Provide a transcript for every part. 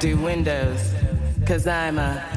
Do windows. Cause I'm a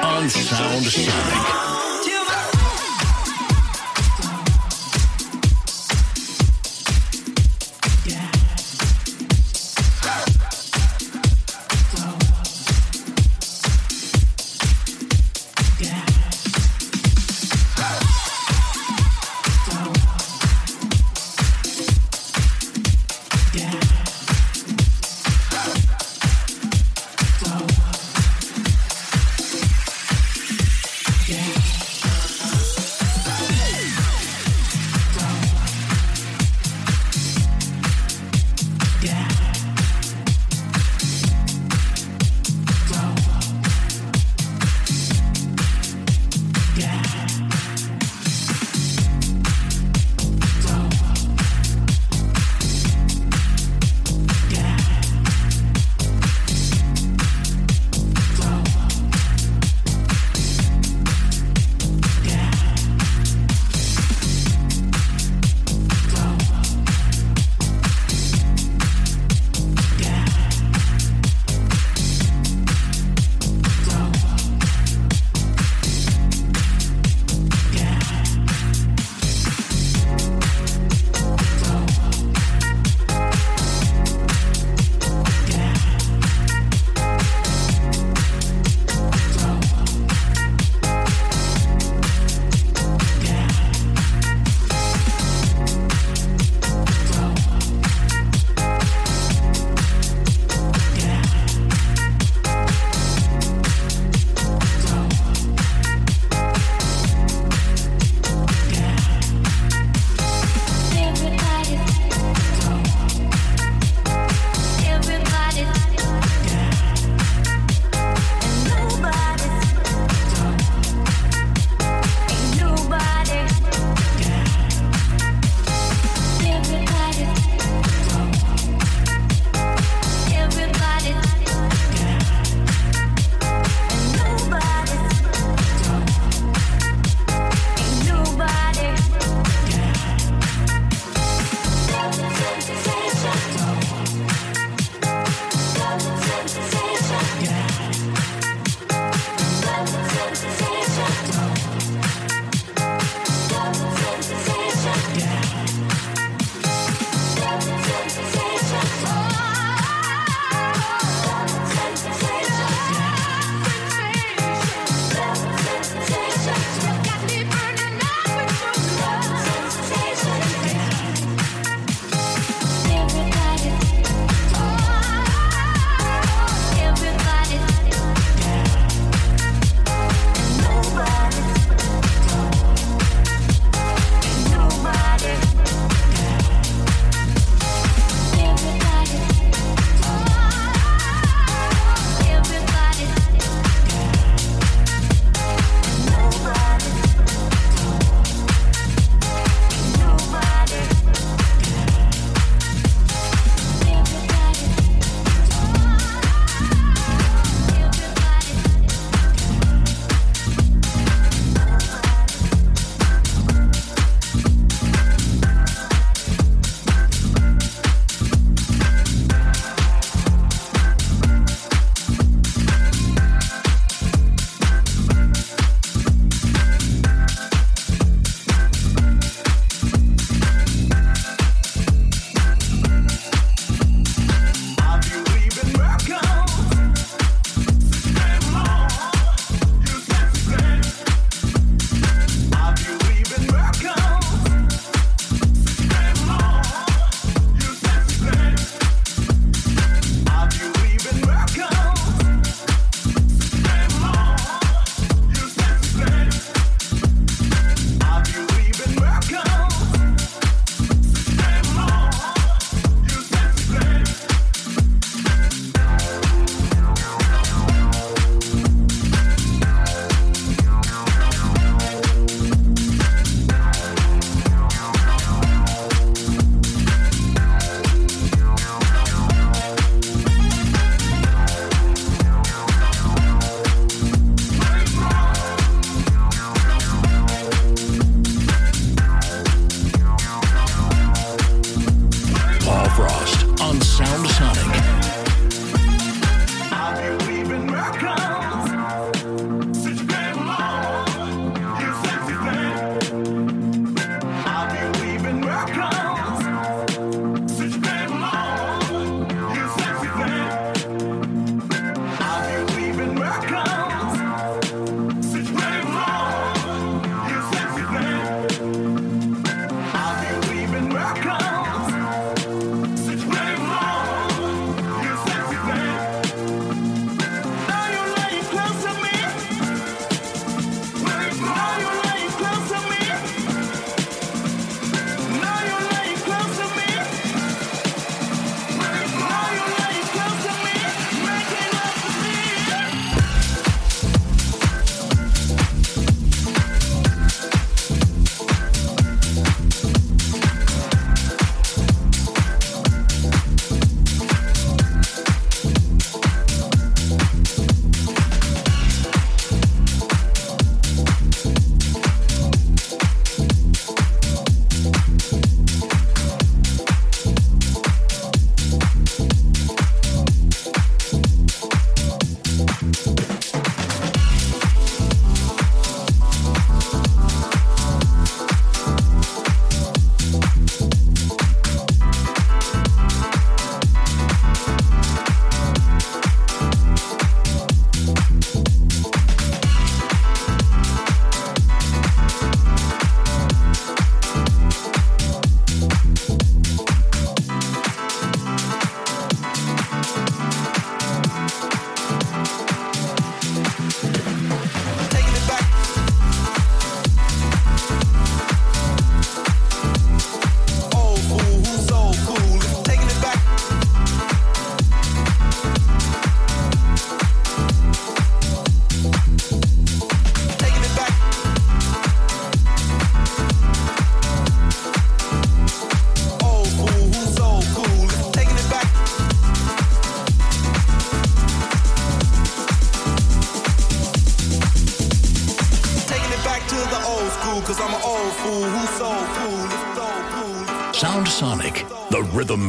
on Sound Sonic.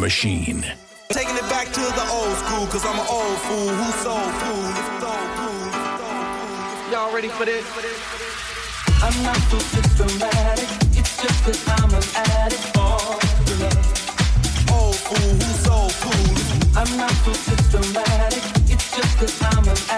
machine. Taking it back to the old school, cause I'm an old fool who's so cool. Y'all ready for this? I'm not so systematic, it's just that I'm an addict for love. Old fool who's so cool. I'm not so systematic, it's just that I'm an addict.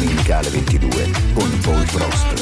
Dominicale 22 con Paul Prost.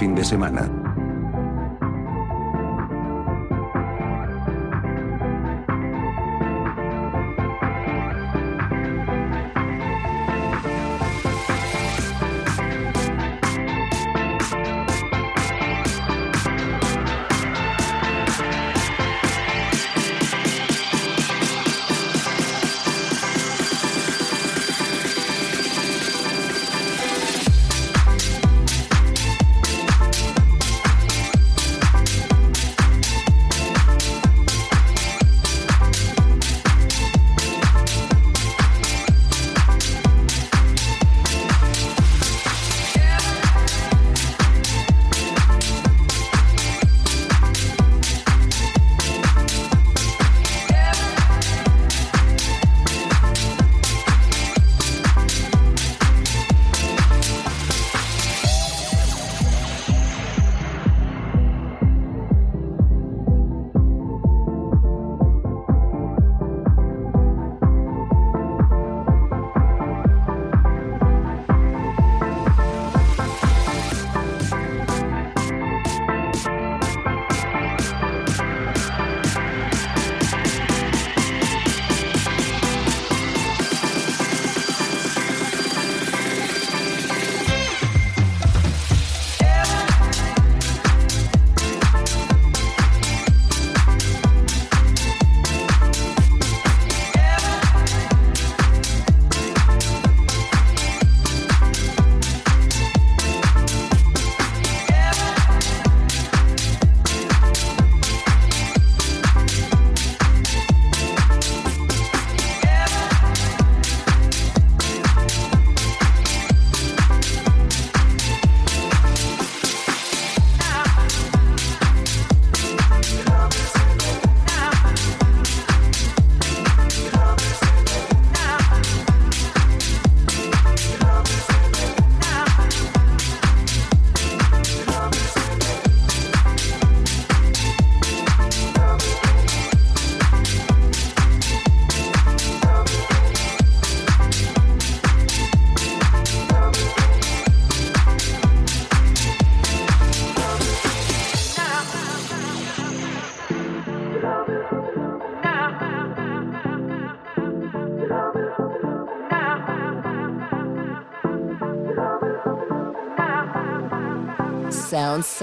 Fin de semana.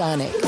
Sound